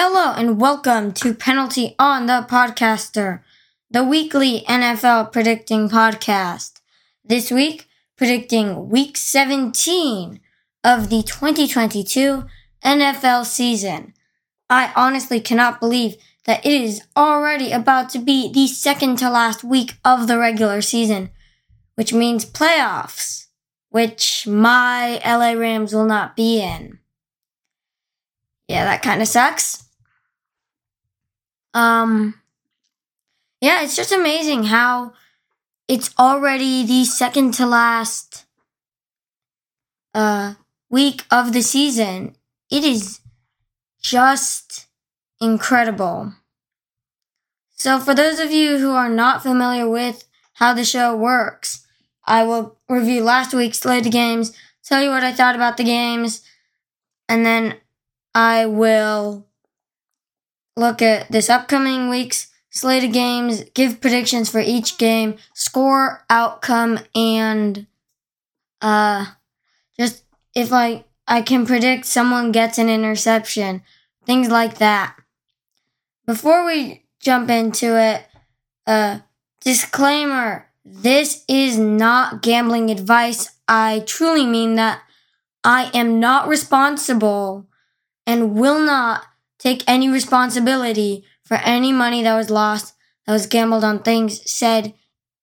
Hello and welcome to Penalty on the Podcaster, the weekly NFL predicting podcast. This week, predicting week 17 of the 2022 NFL season. I honestly cannot believe that it is already about to be the second to last week of the regular season, which means playoffs, which my LA Rams will not be in. Yeah, that kind of sucks. Um, yeah, it's just amazing how it's already the second to last uh, week of the season. It is just incredible. So, for those of you who are not familiar with how the show works, I will review last week's slate of games, tell you what I thought about the games, and then I will look at this upcoming week's slate of games, give predictions for each game, score, outcome, and uh, just if I I can predict someone gets an interception, things like that. Before we jump into it, uh, disclaimer: this is not gambling advice. I truly mean that. I am not responsible and will not take any responsibility for any money that was lost that was gambled on things said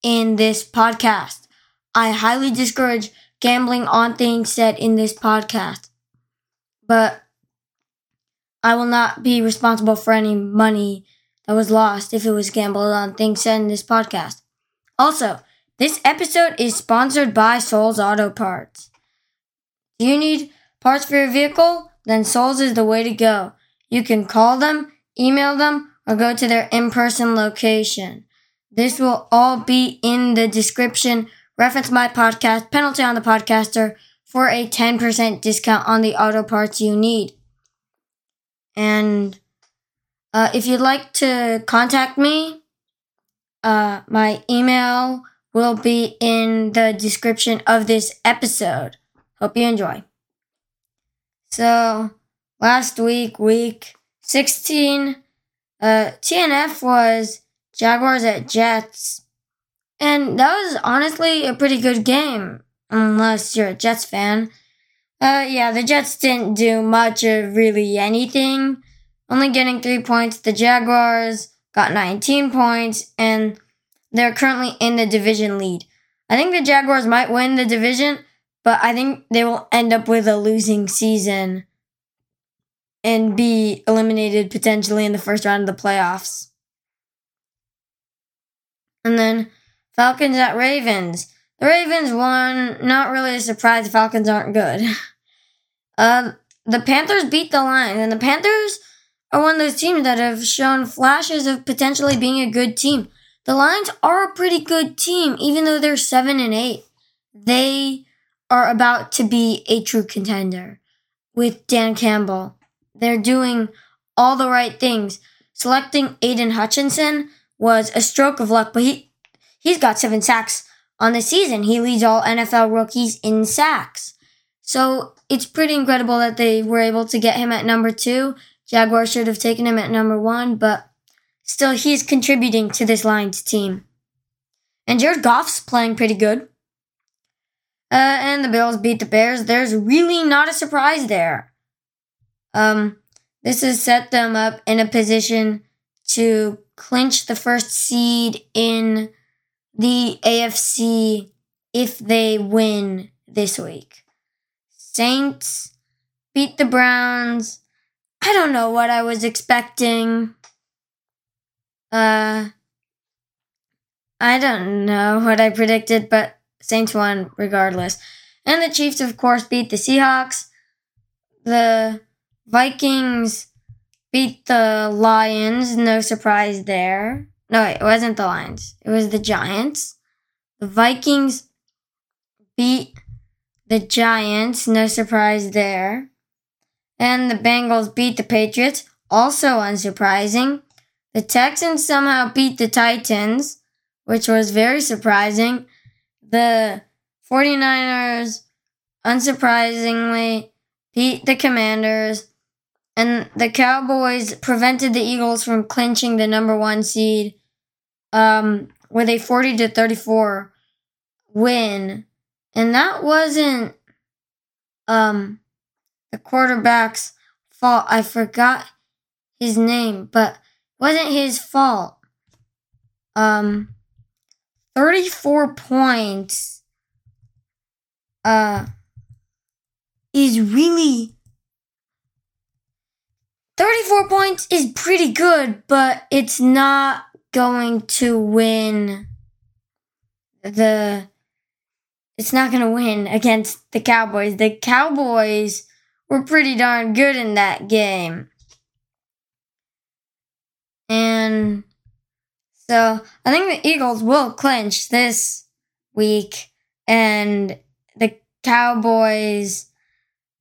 in this podcast. I highly discourage gambling on things said in this podcast. But I will not be responsible for any money that was lost if it was gambled on things said in this podcast. Also, this episode is sponsored by Sol's Auto Parts. Do you need parts for your vehicle? Then Sol's is the way to go. You can call them, email them, or go to their in person location. This will all be in the description. Reference my podcast, Penalty on the Podcaster, for a 10% discount on the auto parts you need. And uh, if you'd like to contact me, uh, my email will be in the description of this episode. Hope you enjoy. So, last week, week 16, uh, TNF was Jaguars at Jets. And that was honestly a pretty good game, unless you're a Jets fan. Uh, yeah, the Jets didn't do much of really anything, only getting three points. The Jaguars got 19 points, and they're currently in the division lead. I think the Jaguars might win the division, but I think they will end up with a losing season and be eliminated potentially in the first round of the playoffs. And then Falcons at Ravens. The Ravens won. Not really a surprise. The Falcons aren't good. Uh, the Panthers beat the Lions, and the Panthers are one of those teams that have shown flashes of potentially being a good team. The Lions are a pretty good team, even though they're seven and eight. They are about to be a true contender with Dan Campbell. They're doing all the right things. Selecting Aidan Hutchinson was a stroke of luck, but he he's got seven sacks on the season. He leads all NFL rookies in sacks. So it's pretty incredible that they were able to get him at number two. Jaguars should have taken him at number one, but still he's contributing to this Lions team. And Jared Goff's playing pretty good. Uh, and the Bills beat the Bears. There's really not a surprise there. Um, this has set them up in a position to clinch the first seed in the AFC if they win this week. Saints beat the Browns. I don't know what I was expecting. Uh, I don't know what I predicted, but Saints won regardless. And the Chiefs, of course, beat the Seahawks. The Vikings beat the Lions. No surprise there. No, it wasn't the Lions. It was the Giants. The Vikings beat the Giants. No surprise there. And the Bengals beat the Patriots. Also unsurprising. The Texans somehow beat the Titans, which was very surprising. The 49ers, unsurprisingly, beat the Commanders. And the Cowboys prevented the Eagles from clinching the number one seed um, with a 40 to 34 win. And that wasn't um, the quarterback's fault. I forgot his name, but wasn't his fault. Um, 34 points uh, is really 34 points is pretty good, but it's not going to win the it's not going to win against the Cowboys. The Cowboys were pretty darn good in that game. And so I think the Eagles will clinch this week and the Cowboys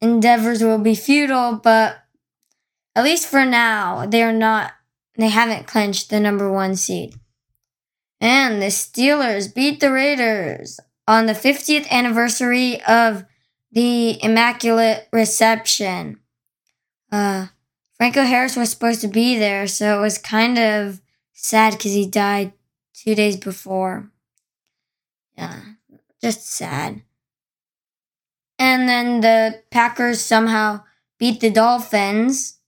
endeavors will be futile, but at least for now, they're not they haven't clinched the number one seed. And the Steelers beat the Raiders on the 50th anniversary of the Immaculate Reception. Uh, Franco Harris was supposed to be there, so it was kind of sad because he died two days before. Yeah, just sad. And then the Packers somehow beat the Dolphins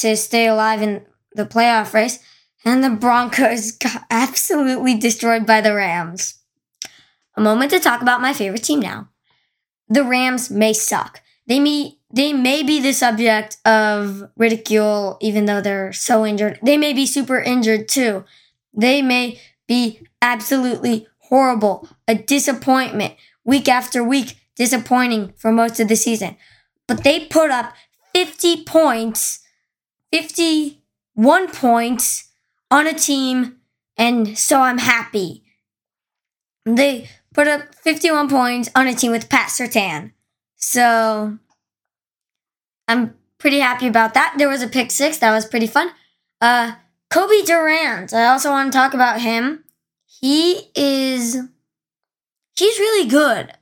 to stay alive in the playoff race, and the Broncos got absolutely destroyed by the Rams. A moment to talk about my favorite team now. The Rams may suck. They may they may be the subject of ridicule even though they're so injured. They may be super injured too. They may be absolutely horrible, a disappointment week after week, disappointing for most of the season. But they put up 50 points, 51 points on a team, and so I'm happy. They put up 51 points on a team with Pat Surtain. So I'm pretty happy about that. There was a pick six. That was pretty fun. Uh, Cobie Durant. I also want to talk about him. He is, he's really good.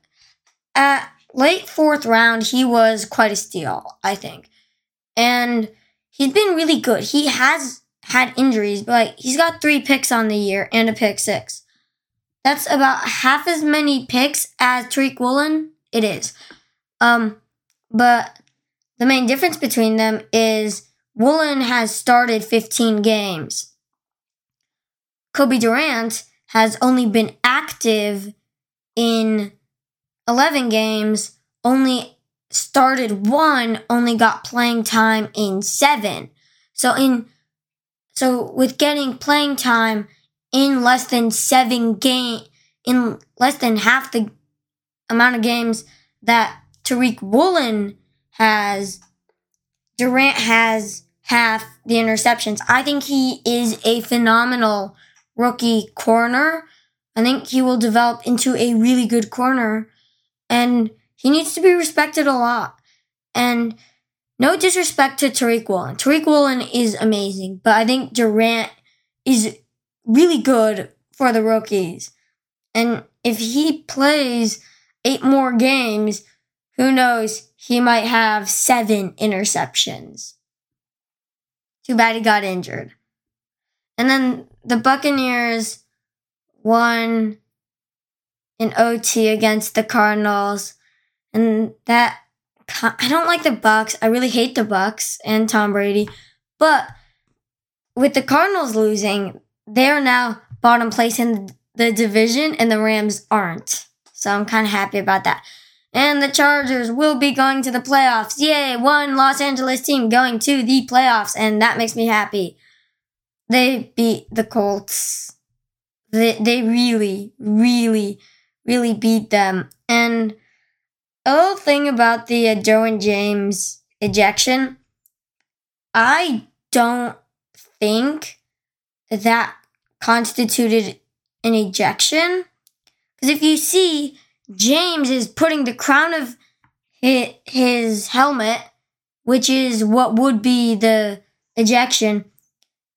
At late fourth round, he was quite a steal, I think. And he's been really good. He has had injuries, but like, he's got three picks on the year and a pick six. That's about half as many picks as Tariq Woolen. It is. Um, but the main difference between them is Woolen has started 15 games. Cobie Durant has only been active in 11 games, only started one, only got playing time in seven. So in so with getting playing time in less than seven game in less than half the amount of games that Tariq Woolen has, Durant has half the interceptions. I think he is a phenomenal rookie corner. I think he will develop into a really good corner and he needs to be respected a lot. And no disrespect to Tariq Woolen. Tariq Woolen is amazing, but I think Durant is really good for the rookies. And if he plays eight more games, who knows? He might have seven interceptions. Too bad he got injured. And then the Buccaneers won in OT against the Cardinals. And that I don't like the Bucks. I really hate the Bucks and Tom Brady. But with the Cardinals losing, they're now bottom place in the division and the Rams aren't. So I'm kind of happy about that. And the Chargers will be going to the playoffs. Yay, one Los Angeles team going to the playoffs, and that makes me happy. They beat the Colts. They, they really, really, really beat them. And little thing about the uh, Derwin James ejection I don't think that constituted an ejection. Because if you see, James is putting the crown of his helmet, which is what would be the ejection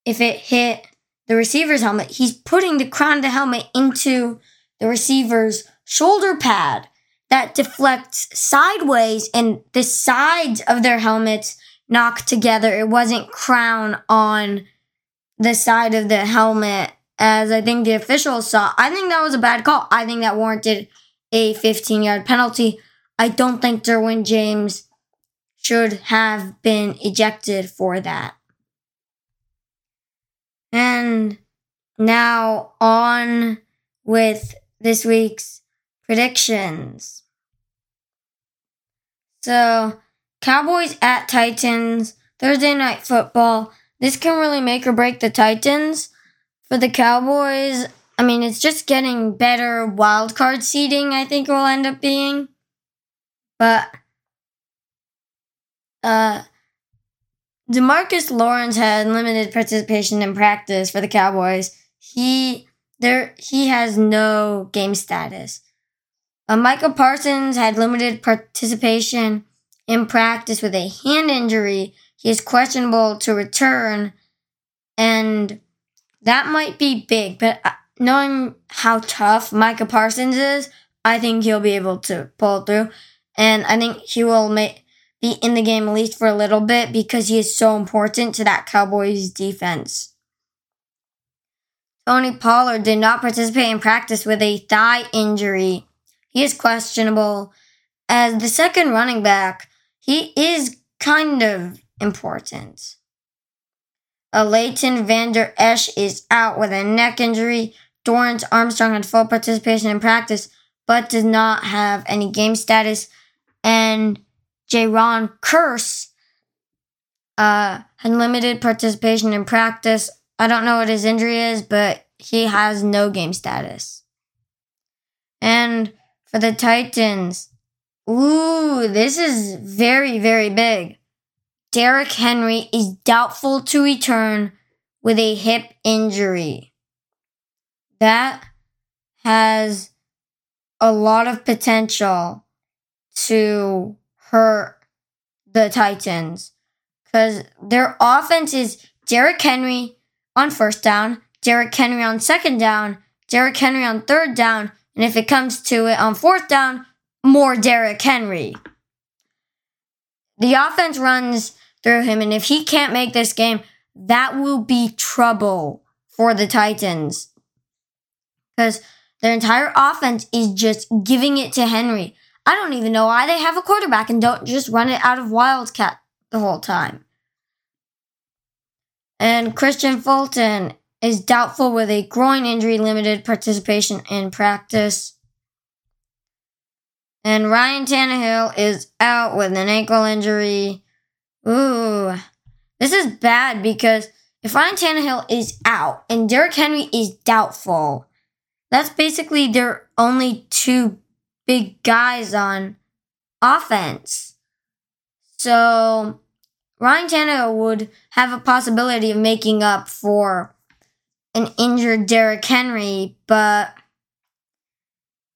if it hit the receiver's helmet. He's putting the crown of the helmet into the receiver's shoulder pad that deflects sideways, and the sides of their helmets knock together. It wasn't crown on the side of the helmet as I think the officials saw. I think that was a bad call. I think that warranted a 15 yard penalty. I don't think Derwin James should have been ejected for that. And now on with this week's predictions. So, Cowboys at Titans, Thursday night football. This can really make or break the Titans. For the Cowboys, I mean, it's just getting better wild card seeding, I think will end up being. But uh Demarcus Lawrence had limited participation in practice for the Cowboys. He there he has no game status. Uh, Micah Parsons had limited participation in practice with a hand injury. He is questionable to return, and that might be big. But uh, knowing how tough Micah Parsons is, I think he'll be able to pull through, and I think he will make be in the game at least for a little bit because he is so important to that Cowboys defense. Tony Pollard did not participate in practice with a thigh injury. He is questionable. As the second running back, he is kind of important. A Leighton Vander Esch is out with a neck injury. Dorance Armstrong had full participation in practice, but did not have any game status. And Jayron Kearse uh, had limited participation in practice I don't know what his injury is, but he has no game status. And for the Titans, ooh, this is very, very big. Derrick Henry is doubtful to return with a hip injury. That has a lot of potential to hurt the Titans because their offense is Derrick Henry, on first down, Derrick Henry on second down, Derrick Henry on third down, and if it comes to it on fourth down, more Derrick Henry. The offense runs through him, and if he can't make this game, that will be trouble for the Titans. Because their entire offense is just giving it to Henry. I don't even know why they have a quarterback and don't just run it out of Wildcat the whole time. And Kristian Fulton is doubtful with a groin injury, limited participation in practice. And Ryan Tannehill is out with an ankle injury. Ooh, this is bad because if Ryan Tannehill is out and Derrick Henry is doubtful, that's basically their only two big guys on offense. So Ryan Tannehill would have a possibility of making up for an injured Derrick Henry, but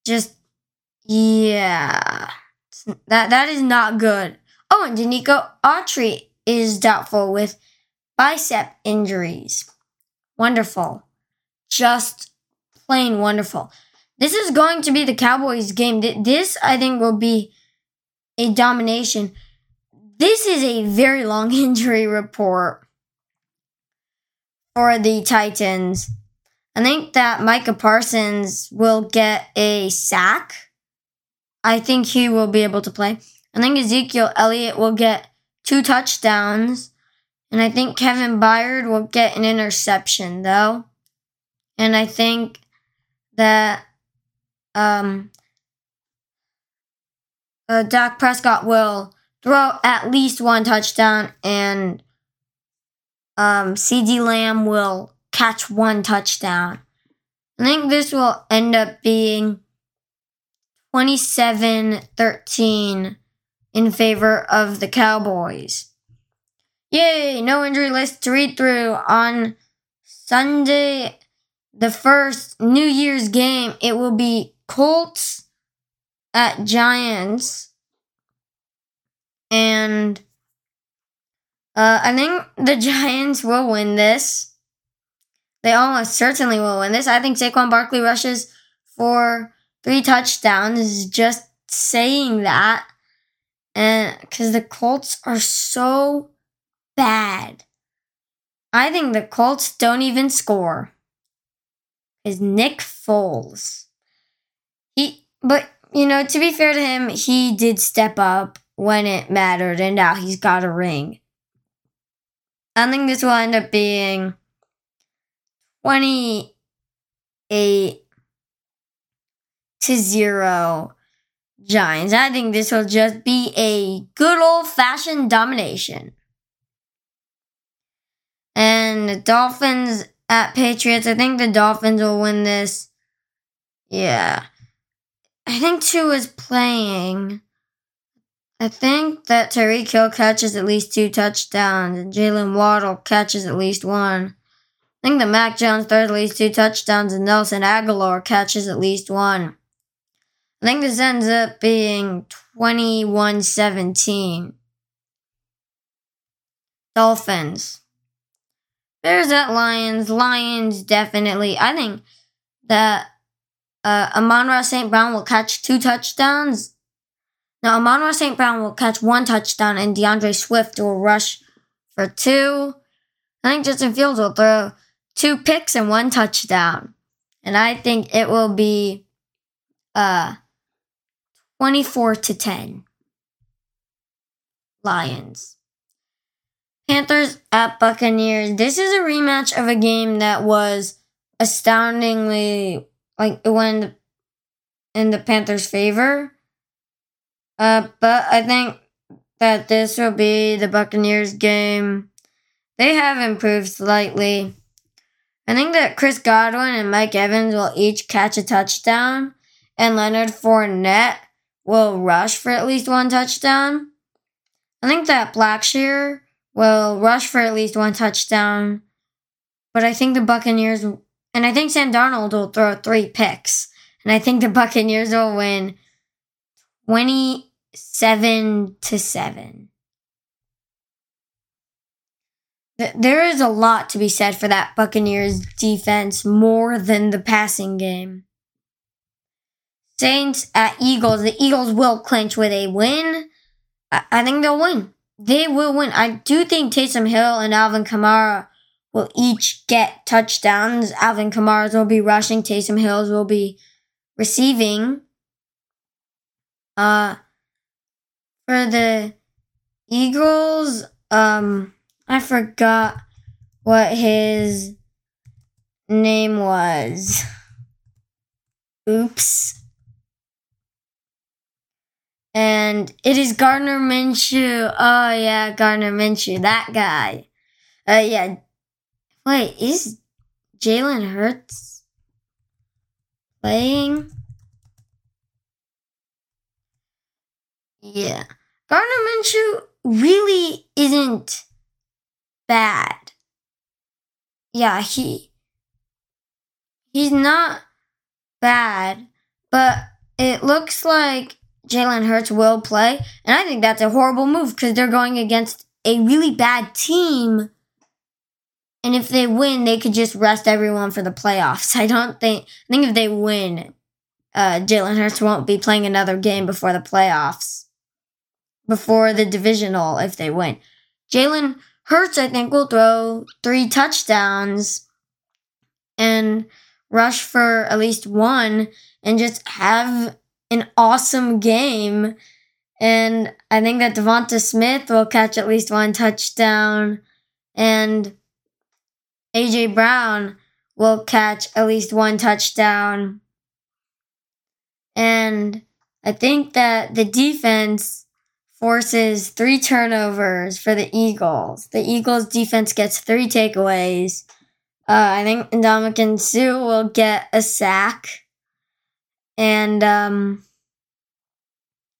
just yeah, that that is not good. Oh, and Denico Autry is doubtful with bicep injuries. Wonderful, just plain wonderful. This is going to be the Cowboys' game. This I think will be a domination this is a very long injury report for the Titans. I think that Micah Parsons will get a sack. I think he will be able to play. I think Ezekiel Elliott will get two touchdowns. And I think Kevin Byard will get an interception, though. And I think that um, uh, Dak Prescott will throw at least one touchdown, and um, CeeDee Lamb will catch one touchdown. I think this will end up being 27 13 in favor of the Cowboys. Yay! No injury list to read through on Sunday, the first New Year's game. It will be Colts at Giants. And uh, I think the Giants will win this. They almost certainly will win this. I think Saquon Barkley rushes for three touchdowns. Just saying that, and because the Colts are so bad. I think the Colts don't even score. Is Nick Foles. He but you know, to be fair to him, he did step up when it mattered and now he's got a ring. I think this will end up being 28 to 0 Giants. I think this will just be a good old fashioned domination. And the Dolphins at Patriots, I think the Dolphins will win this. Yeah. I think Tua is playing. I think that Tyreek Hill catches at least two touchdowns and Jaylen Waddle catches at least one. I think that Mac Jones throws at least two touchdowns and Nelson Agholor catches at least one. I think this ends up being 21 17. Dolphins. Bears at Lions. Lions definitely. I think that uh, Amon-Ra St. Brown will catch two touchdowns. Now, Amon-Ra St. Brown will catch one touchdown, and D'Andre Swift will rush for two. I think Justin Fields will throw two picks and one touchdown. And I think it will be uh 24 to 10. Lions. Panthers at Buccaneers. This is a rematch of a game that was astoundingly like it went in the Panthers' favor. Uh, but I think that this will be the Buccaneers game. They have improved slightly. I think that Chris Godwin and Mike Evans will each catch a touchdown, and Leonard Fournette will rush for at least one touchdown. I think that Blackshear will rush for at least one touchdown, but I think the Buccaneers and I think Sam Darnold will throw three picks. And I think the Buccaneers will win 27 to 7. There is a lot to be said for that Buccaneers defense more than the passing game. Saints at Eagles. The Eagles will clinch with a win. I think they'll win. They will win. I do think Taysom Hill and Alvin Kamara will each get touchdowns. Alvin Kamara's will be rushing. Taysom Hills will be receiving. Uh, for the Eagles, um, I forgot what his name was. Oops. And it is Gardner Minshew. Oh yeah, Gardner Minshew, that guy. Uh, yeah, Wait, is Jalen Hurts playing? Yeah. Gardner Minshew really isn't bad. Yeah, he he's not bad, but it looks like Jalen Hurts will play, and I think that's a horrible move because they're going against a really bad team and if they win, they could just rest everyone for the playoffs. I don't think. I think if they win, uh, Jalen Hurts won't be playing another game before the playoffs, before the divisional. If they win, Jalen Hurts, I think, will throw three touchdowns and rush for at least one, and just have an awesome game. And I think that Devonta Smith will catch at least one touchdown, and AJ Brown will catch at least one touchdown. And I think that the defense forces three turnovers for the Eagles. The Eagles defense gets three takeaways. Uh, I think Ndamukong Suh will get a sack. And um,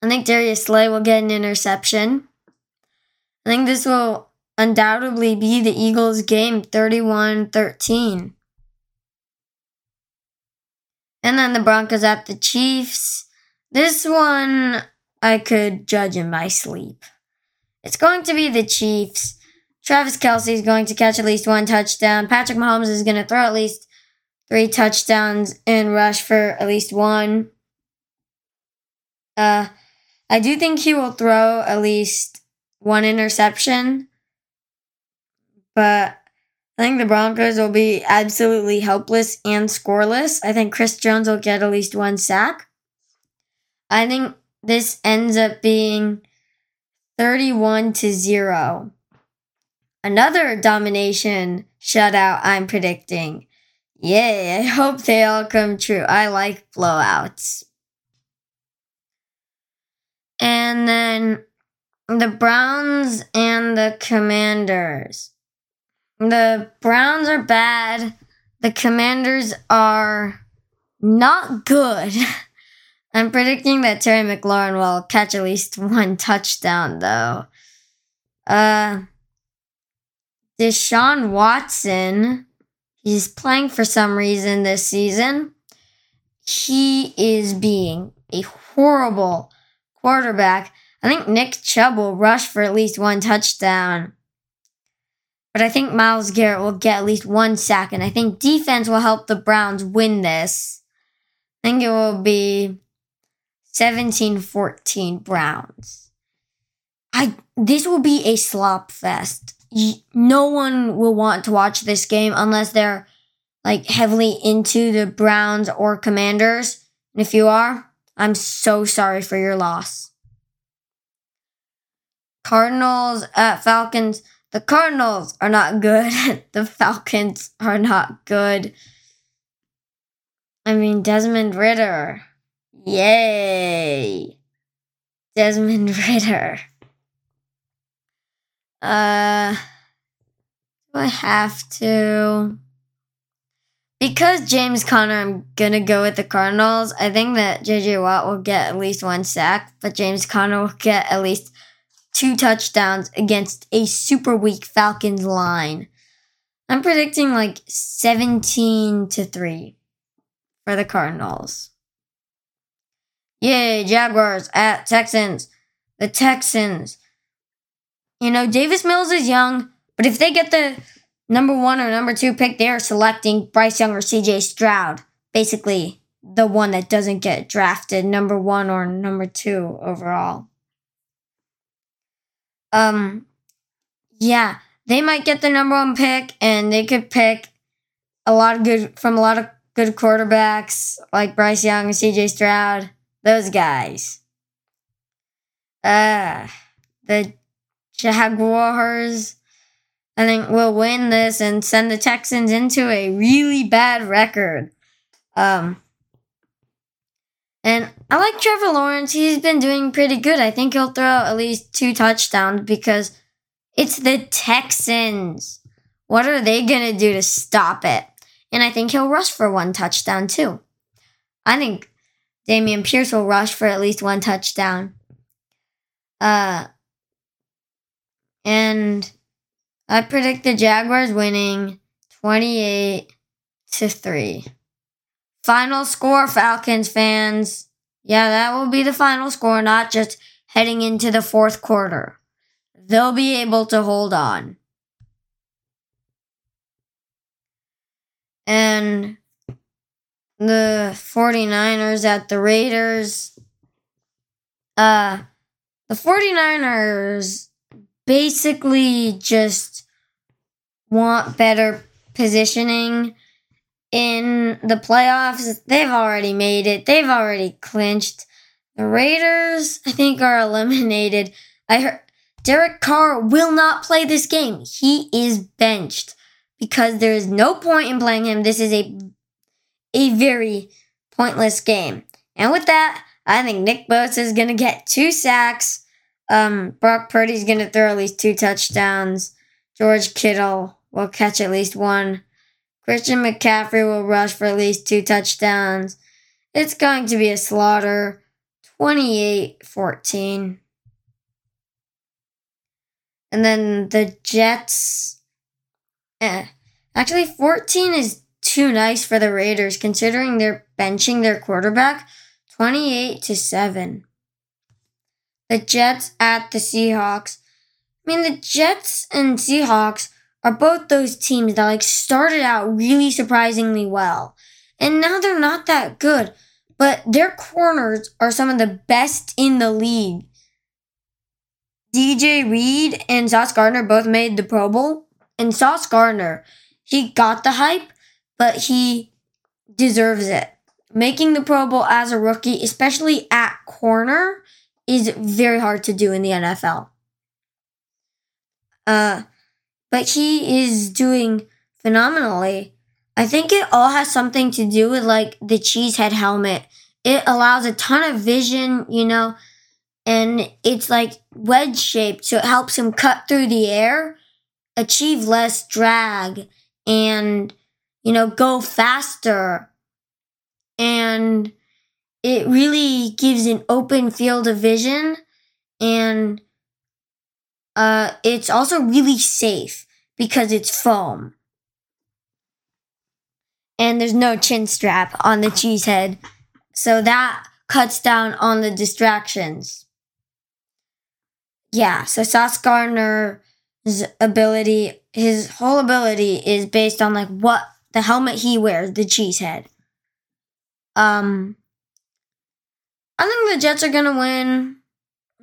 I think Darius Slay will get an interception. I think this will undoubtedly be the Eagles' game 31 13. And then the Broncos at the Chiefs. This one I could judge in my sleep. It's going to be the Chiefs. Travis Kelce is going to catch at least one touchdown. Patrick Mahomes is going to throw at least three touchdowns and rush for at least one. Uh, I do think he will throw at least one interception. but I think the Broncos will be absolutely helpless and scoreless. I think Chris Jones will get at least one sack. I think this ends up being 31 to 0. Another domination shutout I'm predicting. Yay, I hope they all come true. I like blowouts. And then the Browns and the Commanders. The Browns are bad. The Commanders are not good. I'm predicting that Terry McLaurin will catch at least one touchdown, though. Uh, Deshaun Watson, he's playing for some reason this season. He is being a horrible quarterback. I think Nick Chubb will rush for at least one touchdown. But I think Myles Garrett will get at least one sack, and I think defense will help the Browns win this. I think it will be 17 14 Browns. I this will be a slop fest. No one will want to watch this game unless they're like heavily into the Browns or Commanders. And if you are, I'm so sorry for your loss. Cardinals at Falcons. The Cardinals are not good. the Falcons are not good. I mean, Desmond Ridder. Yay. Desmond Ridder. Uh, do I have to? Because James Conner, I'm gonna go with the Cardinals. I think that JJ Watt will get at least one sack, but James Conner will get at least two touchdowns against a super weak Falcons line. I'm predicting like 17 to 3 for the Cardinals. Yay, Jaguars at Texans. The Texans. You know, Davis Mills is young, but if they get the number one or number two pick, they are selecting Bryce Young or CJ Stroud. Basically, the one that doesn't get drafted number one or number two overall. Um, yeah, they might get the number one pick, and they could pick a lot of good from a lot of good quarterbacks like Bryce Young and CJ Stroud. Those guys. Uh, the Jaguars, I think, will win this and send the Texans into a really bad record. Um, and I like Trevor Lawrence. He's been doing pretty good. I think he'll throw at least two touchdowns because it's the Texans. What are they going to do to stop it? And I think he'll rush for one touchdown too. I think Dameon Pierce will rush for at least one touchdown. Uh, and I predict the Jaguars winning 28 to 3. Final score, Falcons fans. Yeah, that will be the final score, not just heading into the fourth quarter. They'll be able to hold on. And the 49ers at the Raiders. Uh, the 49ers basically just want better positioning in the playoffs. They've already made it. They've already clinched. The Raiders, I think, are eliminated. I heard Derek Carr will not play this game. He is benched because there is no point in playing him. This is a a very pointless game. And with that, I think Nick Bosa is going to get two sacks. Um, Brock Purdy's going to throw at least two touchdowns. George Kittle will catch at least one. Christian McCaffrey will rush for at least two touchdowns. It's going to be a slaughter 28 14. And then the Jets. Eh. Actually, 14 is too nice for the Raiders considering they're benching their quarterback 28 to 7. The Jets at the Seahawks. I mean, the Jets and Seahawks are both those teams that like started out really surprisingly well. And now they're not that good, but their corners are some of the best in the league. DJ Reed and Sauce Gardner both made the Pro Bowl. and Sauce Gardner, he got the hype, but he deserves it. Making the Pro Bowl as a rookie, especially at corner, is very hard to do in the NFL. Uh, but he is doing phenomenally. I think it all has something to do with like the cheesehead helmet. It allows a ton of vision, you know, and it's like wedge shaped, so it helps him cut through the air, achieve less drag, and you know, go faster. And it really gives an open field of vision and uh, it's also really safe because it's foam. And there's no chin strap on the cheese head. So that cuts down on the distractions. Yeah, so Sauce Gardner's ability, his whole ability is based on like what the helmet he wears, the cheese head. Um, I think the Jets are gonna win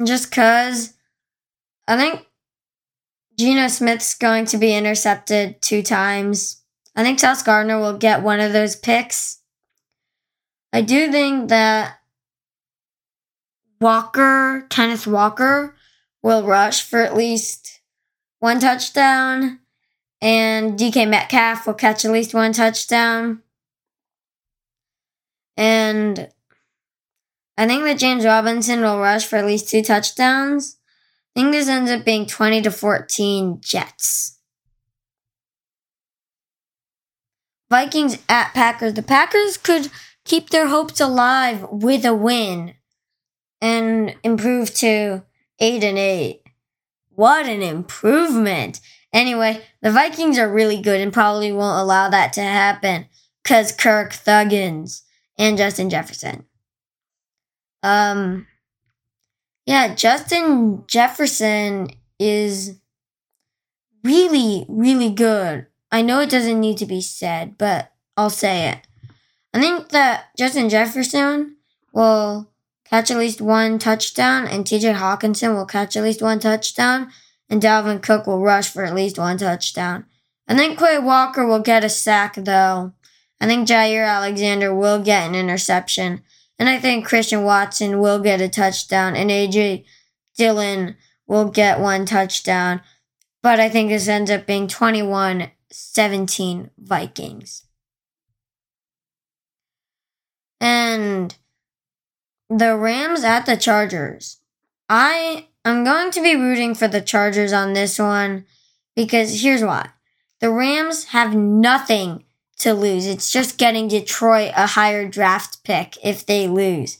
just cause I think Geno Smith's going to be intercepted two times. I think Sauce Gardner will get one of those picks. I do think that Walker, Kenneth Walker, will rush for at least one touchdown, and DK Metcalf will catch at least one touchdown. And I think that James Robinson will rush for at least two touchdowns. I think this ends up being 20 to 14 Jets. Vikings at Packers. The Packers could keep their hopes alive with a win and improve to 8 and 8. What an improvement. Anyway, the Vikings are really good and probably won't allow that to happen cuz Kirk Thuggins and Justin Jefferson. Um yeah, Justin Jefferson is really, really good. I know it doesn't need to be said, but I'll say it. I think that Justin Jefferson will catch at least one touchdown, and TJ Hockenson will catch at least one touchdown, and Dalvin Cook will rush for at least one touchdown. I think Quay Walker will get a sack, though. I think Jaire Alexander will get an interception. And I think Christian Watson will get a touchdown and AJ Dillon will get one touchdown. But I think this ends up being 21 17 Vikings. And the Rams at the Chargers. I am going to be rooting for the Chargers on this one because here's why. The Rams have nothing to lose. It's just getting Detroit a higher draft pick if they lose.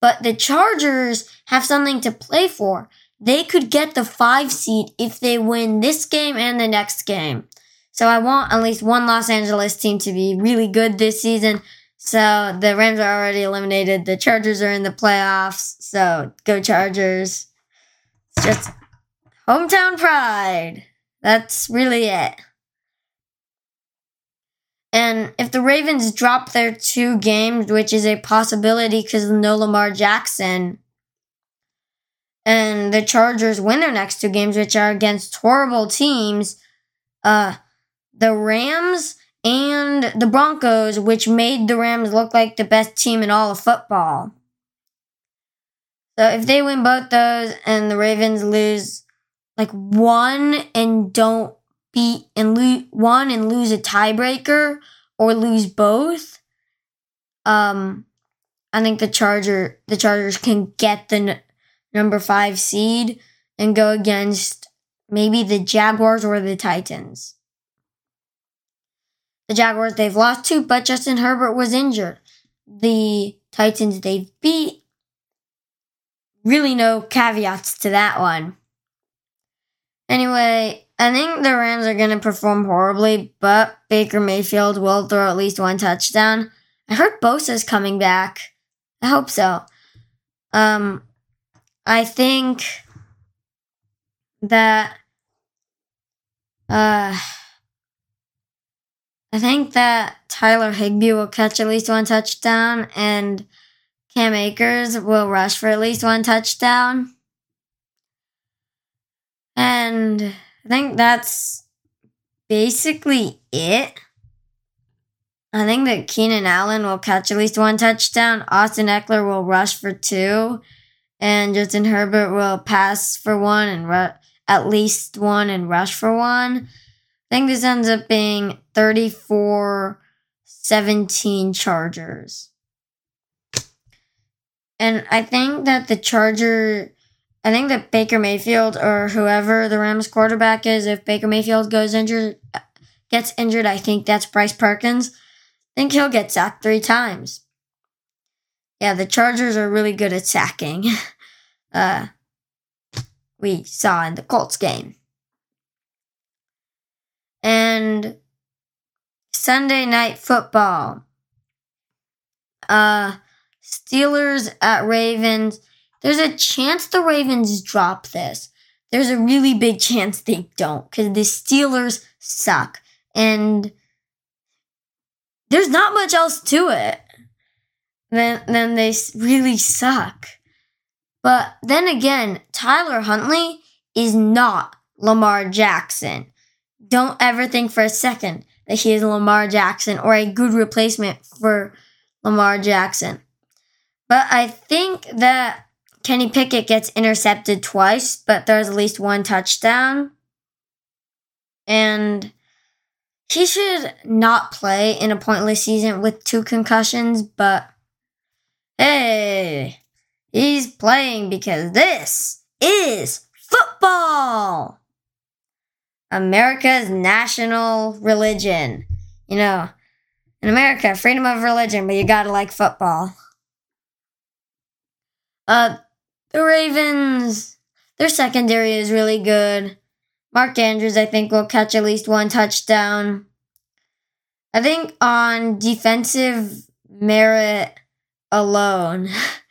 But the Chargers have something to play for. They could get the five seed if they win this game and the next game. So I want at least one Los Angeles team to be really good this season. So the Rams are already eliminated. The Chargers are in the playoffs. So go Chargers. It's just hometown pride. That's really it. And if the Ravens drop their two games, which is a possibility because no Lamar Jackson, and the Chargers win their next two games, which are against horrible teams, uh, the Rams and the Broncos, which made the Rams look like the best team in all of football. So if they win both those and the Ravens lose like one and don't beat and lose one and lose a tiebreaker or lose both, um, I think the Charger the Chargers can get the n- number five seed and go against maybe the Jaguars or the Titans. The Jaguars they've lost to, but Justin Herbert was injured. The Titans they've beat. Really, no caveats to that one. Anyway, I think the Rams are going to perform horribly, but Baker Mayfield will throw at least one touchdown. I heard Bosa's coming back. I hope so. Um, I think that uh, I think that Tyler Higbee will catch at least one touchdown, and Cam Akers will rush for at least one touchdown. And I think that's basically it. I think that Keenan Allen will catch at least one touchdown. Austin Ekeler will rush for two. And Justin Herbert will pass for one and ru- at least one and rush for one. I think this ends up being 34 17 Chargers. And I think that the Charger, I think that Baker Mayfield or whoever the Rams quarterback is, if Baker Mayfield goes injured, gets injured, I think that's Bryce Perkins. I think he'll get sacked three times. Yeah, the Chargers are really good at sacking. Uh, we saw in the Colts game. And Sunday night football. Uh, Steelers at Ravens. There's a chance the Ravens drop this. There's a really big chance they don't because the Steelers suck. And there's not much else to it. Then, then they really suck. But then again, Tyler Huntley is not Lamar Jackson. Don't ever think for a second that he is Lamar Jackson or a good replacement for Lamar Jackson. But I think that Kenny Pickett gets intercepted twice, but there's at least one touchdown. And he should not play in a pointless season with two concussions, but hey, he's playing because this is football. America's national religion. You know, in America, freedom of religion, but you gotta like football. Uh, the Ravens, their secondary is really good. Mark Andrews, I think, will catch at least one touchdown. I think on defensive merit alone,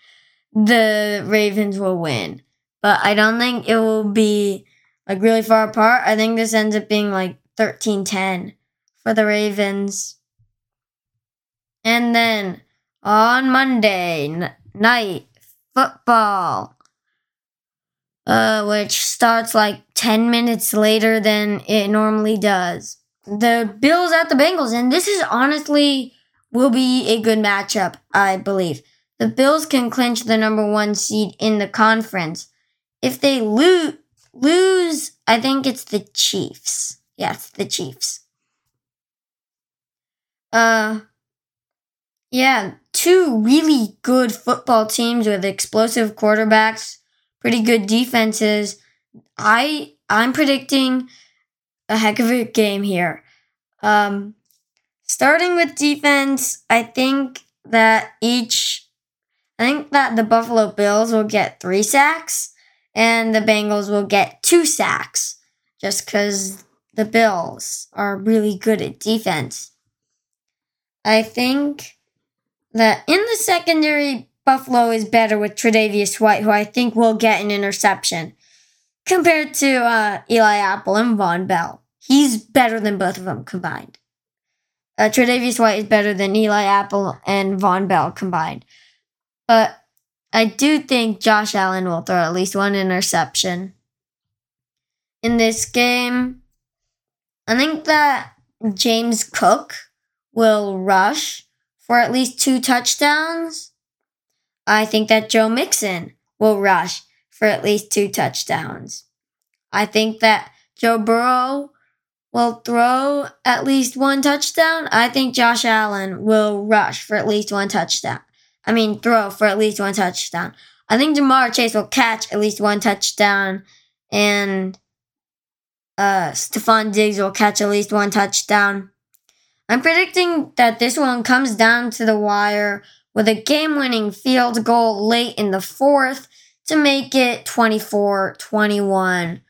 the Ravens will win. But I don't think it will be like really far apart. I think this ends up being like 13 10 for the Ravens. And then on Monday n- night football, uh, which starts like 10 minutes later than it normally does. The Bills at the Bengals, and this is honestly will be a good matchup, I believe. The Bills can clinch the number one seed in the conference. If they lose, lose, I think it's the Chiefs. Yes, the Chiefs. Uh, yeah, two really good football teams with explosive quarterbacks, pretty good defenses. I I'm predicting a heck of a game here. Um, starting with defense, I think that each, I think that the Buffalo Bills will get three sacks and the Bengals will get two sacks just because the Bills are really good at defense. I think that in the secondary, Buffalo is better with Tre'Davious White, who I think will get an interception, compared to uh, Eli Apple and Vonn Bell. He's better than both of them combined. Uh, Tre'Davious White is better than Eli Apple and Vonn Bell combined. But I do think Josh Allen will throw at least one interception in this game. I think that James Cook will rush for at least two touchdowns. I think that Joe Mixon will rush for at least two touchdowns. I think that Joe Burrow will throw at least one touchdown. I think Josh Allen will rush for at least one touchdown. I mean, throw for at least one touchdown. I think Ja'Marr Chase will catch at least one touchdown, and uh, Stefon Diggs will catch at least one touchdown. I'm predicting that this one comes down to the wire with a game winning field goal late in the fourth to make it 24 21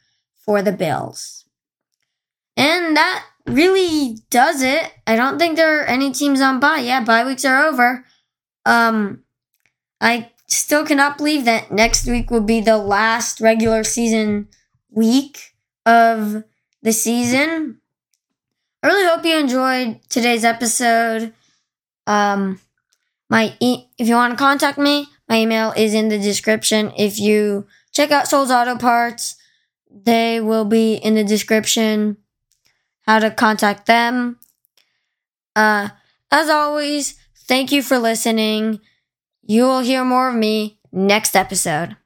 for the Bills. And that really does it. I don't think there are any teams on bye. Yeah, bye weeks are over. Um, I still cannot believe that next week will be the last regular season week of the season. I really hope you enjoyed today's episode. Um, my e- if you want to contact me, my email is in the description. If you check out Sol's Auto Parts, they will be in the description. how to contact them. Uh, as always, thank you for listening. You will hear more of me next episode.